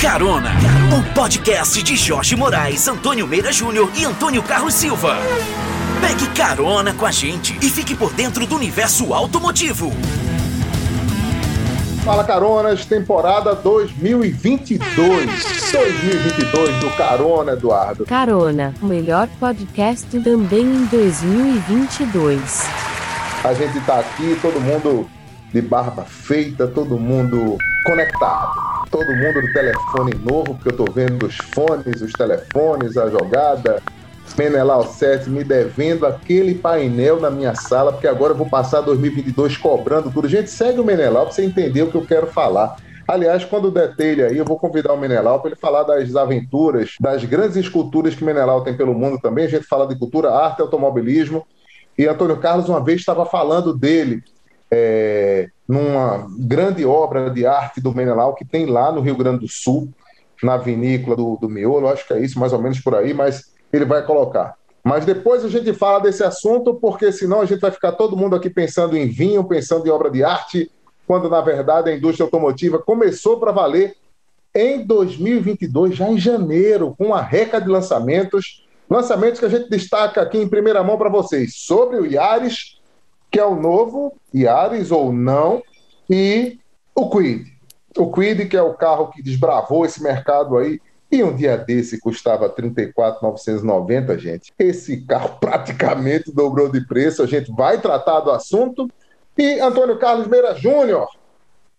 Carona, o podcast de Jorge Moraes, Antônio Meira Júnior e Antônio Carlos Silva. Pegue carona com a gente e fique por dentro do universo automotivo. Fala Caronas, temporada 2022. 2022 do Carona, Eduardo. Carona, o melhor podcast também em 2022. A gente tá aqui, todo mundo de barba feita, todo mundo conectado. Todo mundo do telefone novo, porque eu tô vendo os fones, os telefones, a jogada. Menelau 7 me devendo aquele painel na minha sala, porque agora eu vou passar 2022 cobrando tudo. Gente, segue o Menelau para você entender o que eu quero falar. Aliás, quando der telha aí, eu vou convidar o Menelau para ele falar das aventuras, das grandes esculturas que Menelau tem pelo mundo também. A gente fala de cultura, arte, automobilismo. E Antônio Carlos uma vez estava falando dele é, numa grande obra de arte do Menelau que tem lá no Rio Grande do Sul, na vinícola do, do Miolo, acho que é isso, mais ou menos por aí, mas ele vai colocar. Mas depois a gente fala desse assunto, porque senão a gente vai ficar todo mundo aqui pensando em vinho, pensando em obra de arte, quando na verdade a indústria automotiva começou para valer em 2022, já em janeiro, com a reca de lançamentos. Lançamentos que a gente destaca aqui em primeira mão para vocês sobre o Yaris, que é o novo Yaris ou não, e o Quid. O Quid, que é o carro que desbravou esse mercado aí e um dia desse custava 34.990, gente. Esse carro praticamente dobrou de preço. A gente vai tratar do assunto. E Antônio Carlos Meira Júnior.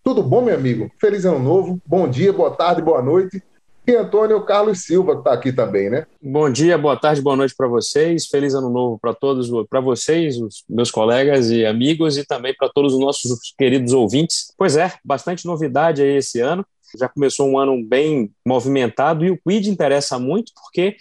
Tudo bom, meu amigo? Feliz ano novo. Bom dia, boa tarde, boa noite. E Antônio Carlos Silva, que está aqui também, né? Bom dia, boa tarde, boa noite para vocês. Feliz ano novo para todos, para vocês, os meus colegas e amigos, e também para todos os nossos queridos ouvintes. Pois é, bastante novidade aí esse ano já começou um ano bem movimentado e o Quid interessa muito porque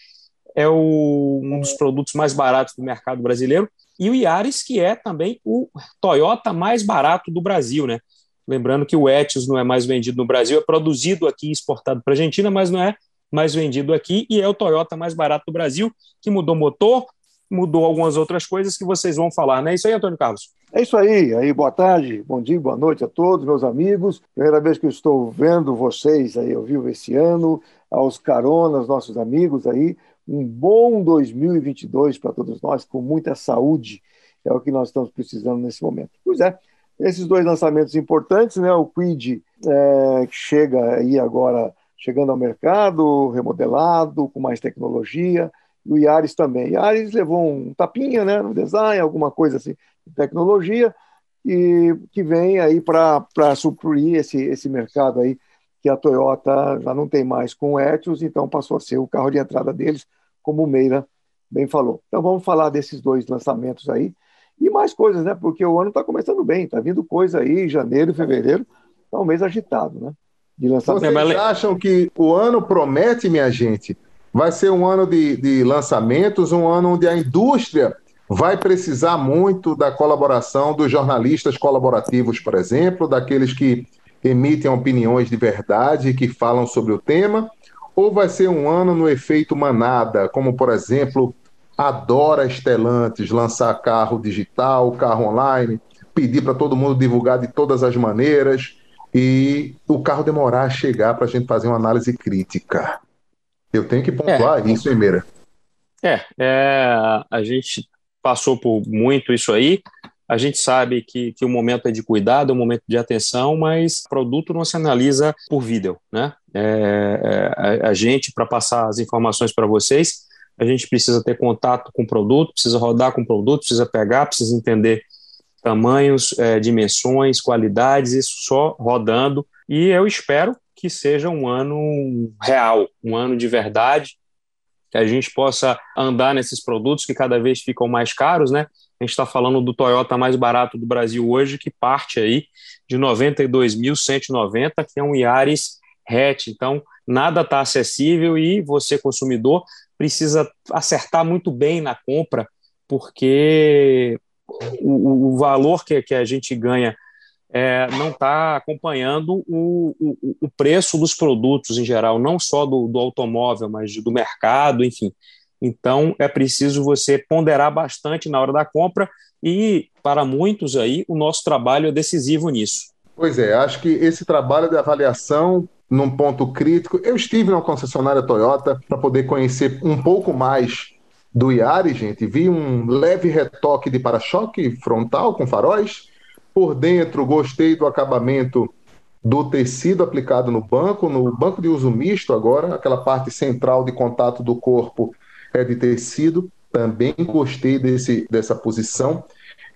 é o, um dos produtos mais baratos do mercado brasileiro e o Yaris, que é também o Toyota mais barato do Brasil, né? Lembrando que o Etios não é mais vendido no Brasil, é produzido aqui e exportado para a Argentina, mas não é mais vendido aqui e é o Toyota mais barato do Brasil, que mudou motor, mudou algumas outras coisas que vocês vão falar, né? Isso aí, Antônio Carlos. É isso aí. Aí, boa tarde, bom dia, boa noite a todos, meus amigos. Primeira vez que eu estou vendo vocês aí ao vivo esse ano, aos caronas, nossos amigos aí. Um bom 2022 para todos nós, com muita saúde. É o que nós estamos precisando nesse momento. Pois é, esses dois lançamentos importantes, né? O Quid, é, que chega aí agora, chegando ao mercado, remodelado, com mais tecnologia e o Yaris também. Yaris levou um tapinha né, no design, alguma coisa assim, de tecnologia, e que vem aí para suprir esse, esse mercado aí que a Toyota já não tem mais com o Etios, então passou a ser o carro de entrada deles, como o Meira bem falou. Então vamos falar desses dois lançamentos aí e mais coisas, né? Porque o ano está começando bem, está vindo coisa aí, janeiro, fevereiro, está um mês agitado, né? De lançamento. Vocês acham que o ano promete, minha gente? Vai ser um ano de, de lançamentos, um ano onde a indústria vai precisar muito da colaboração dos jornalistas colaborativos, por exemplo, daqueles que emitem opiniões de verdade, que falam sobre o tema, ou vai ser um ano no efeito manada, como por exemplo, adora Estelantes lançar carro digital, carro online, pedir para todo mundo divulgar de todas as maneiras e o carro demorar a chegar para a gente fazer uma análise crítica. Eu tenho que pontuar é, isso, hein, Meira? É, é, a gente passou por muito isso aí. A gente sabe que, que o momento é de cuidado, é um momento de atenção, mas produto não se analisa por vídeo, né? É, é, a, a gente, para passar as informações para vocês, a gente precisa ter contato com o produto, precisa rodar com o produto, precisa pegar, precisa entender tamanhos, é, dimensões, qualidades, isso só rodando. E eu espero que seja um ano real, um ano de verdade, que a gente possa andar nesses produtos que cada vez ficam mais caros, né? A gente está falando do Toyota mais barato do Brasil hoje, que parte aí de 92.190, que é um Yaris hatch. Então, nada está acessível e você, consumidor, precisa acertar muito bem na compra, porque o, o valor que, que a gente ganha é, não está acompanhando o, o, o, preço dos produtos em geral, não só do, do automóvel, mas do mercado, enfim. Então, é preciso você ponderar bastante na hora da compra e, para muitos aí, o nosso trabalho é decisivo nisso. Pois é, acho que esse trabalho de avaliação num ponto crítico. Eu estive na concessionária Toyota para poder conhecer um pouco mais do Yaris, gente. Vi um leve retoque de para-choque frontal com faróis. Por dentro, gostei do acabamento do tecido aplicado no banco, no banco de uso misto agora, aquela parte central de contato do corpo é de tecido. Também gostei desse, dessa posição.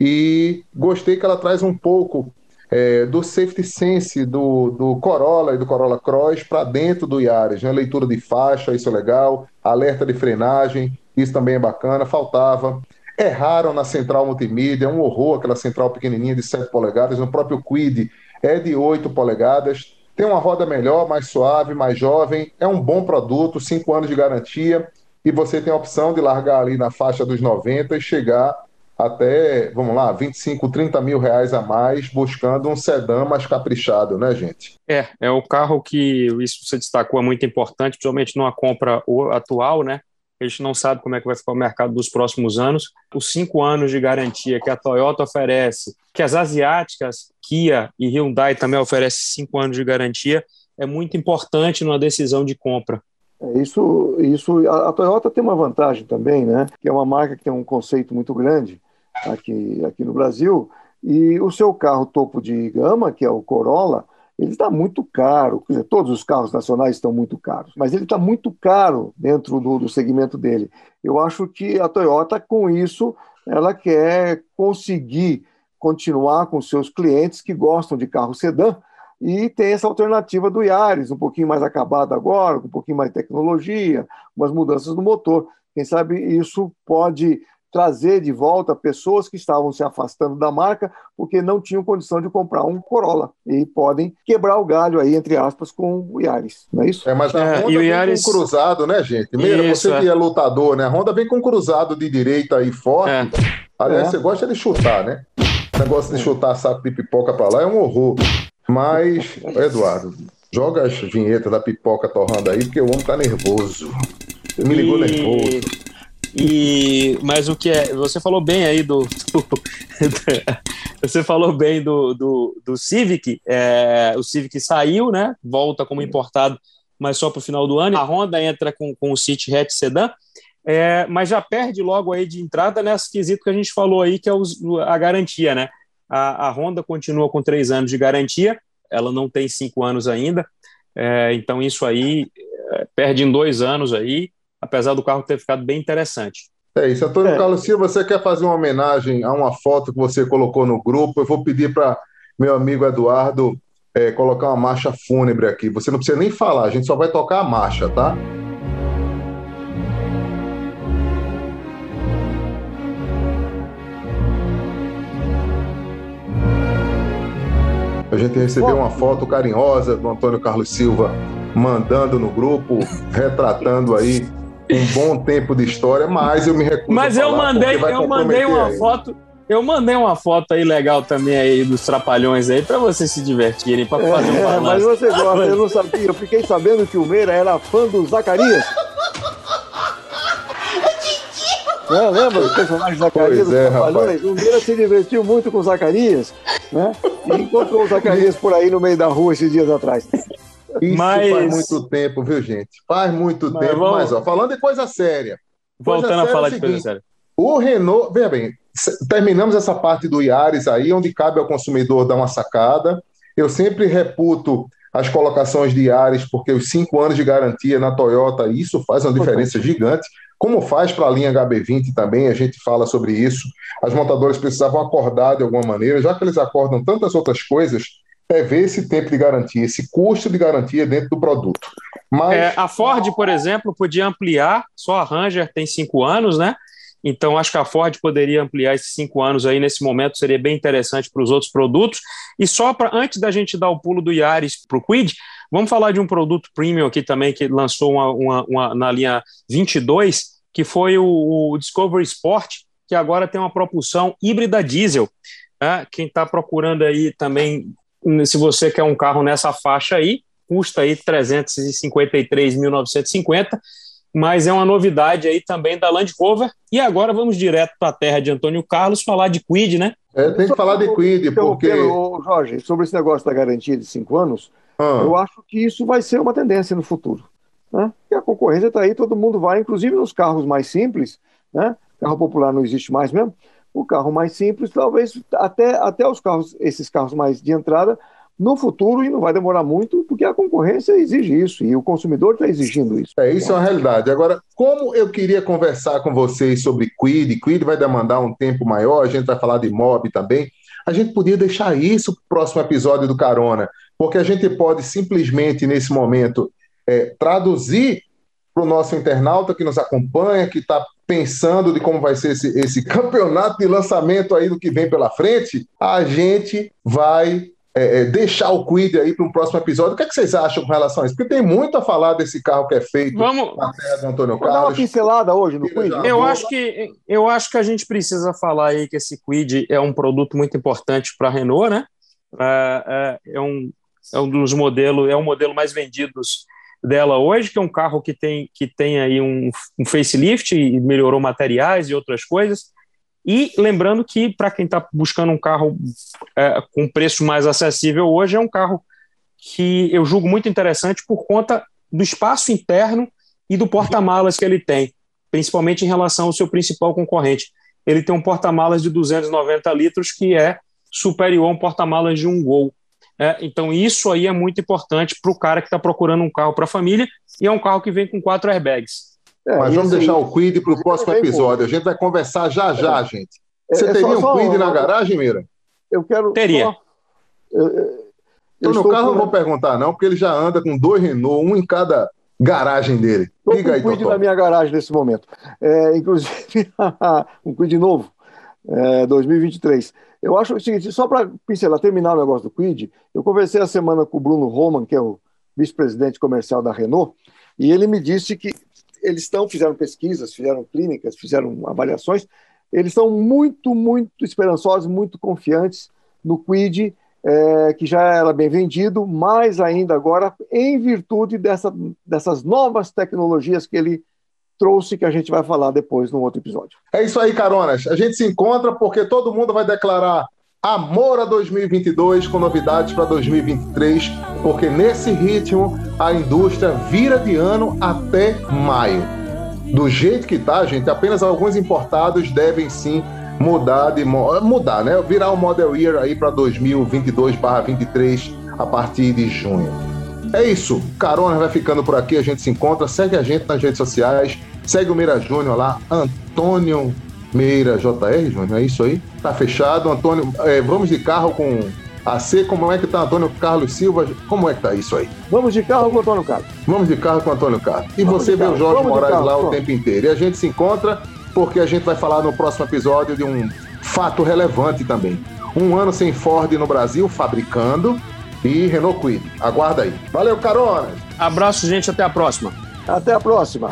E gostei que ela traz um pouco é, do safety sense do, do Corolla e do Corolla Cross para dentro do Yaris, né? Leitura de faixa, isso é legal, alerta de frenagem, isso também é bacana, faltava. Erraram na central multimídia, um horror aquela central pequenininha de 7 polegadas, no próprio Quid é de 8 polegadas, tem uma roda melhor, mais suave, mais jovem, é um bom produto, 5 anos de garantia, e você tem a opção de largar ali na faixa dos 90 e chegar até, vamos lá, 25, 30 mil reais a mais, buscando um sedã mais caprichado, né, gente? É, é o carro que isso você destacou é muito importante, principalmente numa compra atual, né? A gente não sabe como é que vai ficar o mercado dos próximos anos. Os cinco anos de garantia que a Toyota oferece, que as asiáticas, Kia e Hyundai também oferecem cinco anos de garantia, é muito importante numa decisão de compra. É, isso, isso, a, a, Toyota tem uma vantagem também, né? Que é uma marca que tem um conceito muito grande aqui, aqui no Brasil. E o seu carro topo de gama, que é o Corolla, ele está muito caro. Dizer, todos os carros nacionais estão muito caros, mas ele está muito caro dentro do, do segmento dele. Eu acho que a Toyota, com isso, ela quer conseguir continuar com seus clientes que gostam de carro sedã e tem essa alternativa do Yaris, um pouquinho mais acabado agora, com um pouquinho mais de tecnologia, umas mudanças no motor. Quem sabe isso pode trazer de volta pessoas que estavam se afastando da marca porque não tinham condição de comprar um Corolla e podem quebrar o galho aí entre aspas com o Yaris, não é isso? É, mas a é, Honda vem Yaris... com cruzado, né, gente? Meira, isso, você é. que é lutador, né? A Honda vem com cruzado de direita aí forte. É. Aliás, é. você gosta de chutar, né? O negócio de chutar saco de pipoca para lá é um horror. Mas, Eduardo, joga as vinhetas da pipoca torrando aí, porque o homem tá nervoso. Você me ligou e... nervoso. E, mas o que é. Você falou bem aí do. do você falou bem do, do, do Civic. É, o Civic saiu, né? Volta como importado, mas só para o final do ano. A Honda entra com, com o City Hatch Sedan. É, mas já perde logo aí de entrada nesse quesito que a gente falou aí, que é os, a garantia, né? A, a Honda continua com três anos de garantia, ela não tem cinco anos ainda, é, então isso aí é, perde em dois anos aí, apesar do carro ter ficado bem interessante. É isso. Antônio é. Carlos Silva, você quer fazer uma homenagem a uma foto que você colocou no grupo? Eu vou pedir para meu amigo Eduardo é, colocar uma marcha fúnebre aqui. Você não precisa nem falar, a gente só vai tocar a marcha, tá? A gente recebeu uma foto carinhosa do Antônio Carlos Silva mandando no grupo, retratando aí um bom tempo de história, mas eu me recuso Mas eu mandei, eu mandei uma aí. foto, eu mandei uma foto aí legal também aí dos trapalhões aí para vocês se divertirem, para fazer um é, Mas você gosta, eu não sabia, eu fiquei sabendo que o Meira era fã do Zacarias. Né? Lembra o personagem Zacarias pois é, Trapalhões? O Meira se divertiu muito com o Zacarias, né? E encontrou o Zacarias por aí no meio da rua esses dias atrás. Isso mas... faz muito tempo, viu, gente? Faz muito mas tempo. Vamos... Mas, ó, falando de coisa séria. Coisa Voltando séria a falar é de coisa séria. O Renault, veja bem, terminamos essa parte do Iares aí, onde cabe ao consumidor dar uma sacada. Eu sempre reputo as colocações de Iares, porque os cinco anos de garantia na Toyota, isso faz uma diferença gigante. Como faz para a linha HB20 também, a gente fala sobre isso. As montadoras precisavam acordar de alguma maneira, já que eles acordam tantas outras coisas, é ver esse tempo de garantia, esse custo de garantia dentro do produto. Mas... É, a Ford, por exemplo, podia ampliar, só a Ranger tem cinco anos, né? Então, acho que a Ford poderia ampliar esses cinco anos aí nesse momento, seria bem interessante para os outros produtos. E só para antes da gente dar o pulo do Yaris para o Quid, vamos falar de um produto premium aqui também que lançou uma, uma, uma na linha 22, que foi o, o Discovery Sport, que agora tem uma propulsão híbrida diesel. Né? Quem está procurando aí também, se você quer um carro nessa faixa aí, custa aí 353.950, mas é uma novidade aí também da Land Rover. E agora vamos direto para a terra de Antônio Carlos falar de Quid, né? É, tem que falar de Quid, porque... Jorge, sobre esse negócio da garantia de cinco anos, Ah. Eu acho que isso vai ser uma tendência no futuro. Né? E a concorrência está aí, todo mundo vai, inclusive nos carros mais simples, né? carro popular não existe mais mesmo, o carro mais simples, talvez até, até os carros, esses carros mais de entrada, no futuro, e não vai demorar muito, porque a concorrência exige isso, e o consumidor está exigindo isso. É, isso é uma realidade. Agora, como eu queria conversar com vocês sobre Quid, Quid vai demandar um tempo maior, a gente vai falar de mob também, a gente podia deixar isso para o próximo episódio do Carona, porque a gente pode simplesmente, nesse momento, é, traduzir para o nosso internauta que nos acompanha, que está pensando de como vai ser esse, esse campeonato de lançamento aí do que vem pela frente, a gente vai é, é, deixar o Quid aí para um próximo episódio. O que, é que, vocês acham com relação a isso? Porque tem muito a falar desse carro que é feito Vamos... na terra do Antônio Carlos. Vamos dar uma pincelada hoje no Quid. Eu acho, que, eu acho que a gente precisa falar aí que esse Quid é um produto muito importante para a Renault, né? É, é, é, um, é um dos modelos, é um modelo mais vendidos dela hoje, que é um carro que tem, que tem aí um, um facelift e melhorou materiais e outras coisas. E lembrando que, para quem está buscando um carro é, com preço mais acessível hoje, é um carro que eu julgo muito interessante por conta do espaço interno e do porta-malas que ele tem, principalmente em relação ao seu principal concorrente. Ele tem um porta-malas de 290 litros que é superior a um porta-malas de um Gol. É, então, isso aí é muito importante para o cara que está procurando um carro para a família e é um carro que vem com quatro airbags. É, Mas vamos deixar o Quid para o próximo episódio. A gente vai conversar já já, é. gente. É, Você é, teria só, um Quid na garagem, Mira? Eu quero. Teria. Só... Eu, eu, então, no carro com... não vou perguntar, não, porque ele já anda com dois Renault, um em cada garagem dele. Estou com um Quid na minha garagem nesse momento. É, inclusive, um Quid novo, é, 2023. Eu acho o seguinte, só para pincelar, terminar o negócio do Quid, eu conversei a semana com o Bruno Roman, que é o vice-presidente comercial da Renault, e ele me disse que eles estão, fizeram pesquisas, fizeram clínicas, fizeram avaliações, eles estão muito, muito esperançosos, muito confiantes no Quid, é, que já era bem vendido, mais ainda agora em virtude dessa, dessas novas tecnologias que ele trouxe que a gente vai falar depois no outro episódio. É isso aí, caronas. A gente se encontra porque todo mundo vai declarar amor a 2022 com novidades para 2023, porque nesse ritmo a indústria vira de ano até maio. Do jeito que tá, gente, apenas alguns importados devem sim mudar de mudar, né? Virar o Model Year aí para 2022/23 a partir de junho. É isso. Carona vai ficando por aqui. A gente se encontra. Segue a gente nas redes sociais. Segue o Meira Júnior lá. Antônio Meira JR, Júnior. É isso aí. Tá fechado. Antônio, é, vamos de carro com AC. Como é que tá, Antônio Carlos Silva? Como é que tá isso aí? Vamos de carro com Antônio Carlos. Vamos de carro com Antônio Carlos. E vamos você vê o Jorge vamos Moraes lá o tempo inteiro. E a gente se encontra porque a gente vai falar no próximo episódio de um fato relevante também. Um ano sem Ford no Brasil, fabricando e Renault Quid. Aguarda aí. Valeu, Carona! Abraço, gente. Até a próxima. Até a próxima.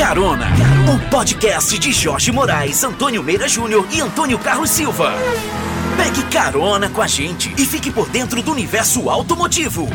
Carona, o podcast de Jorge Moraes, Antônio Meira Júnior e Antônio Carlos Silva. Pegue carona com a gente e fique por dentro do universo automotivo.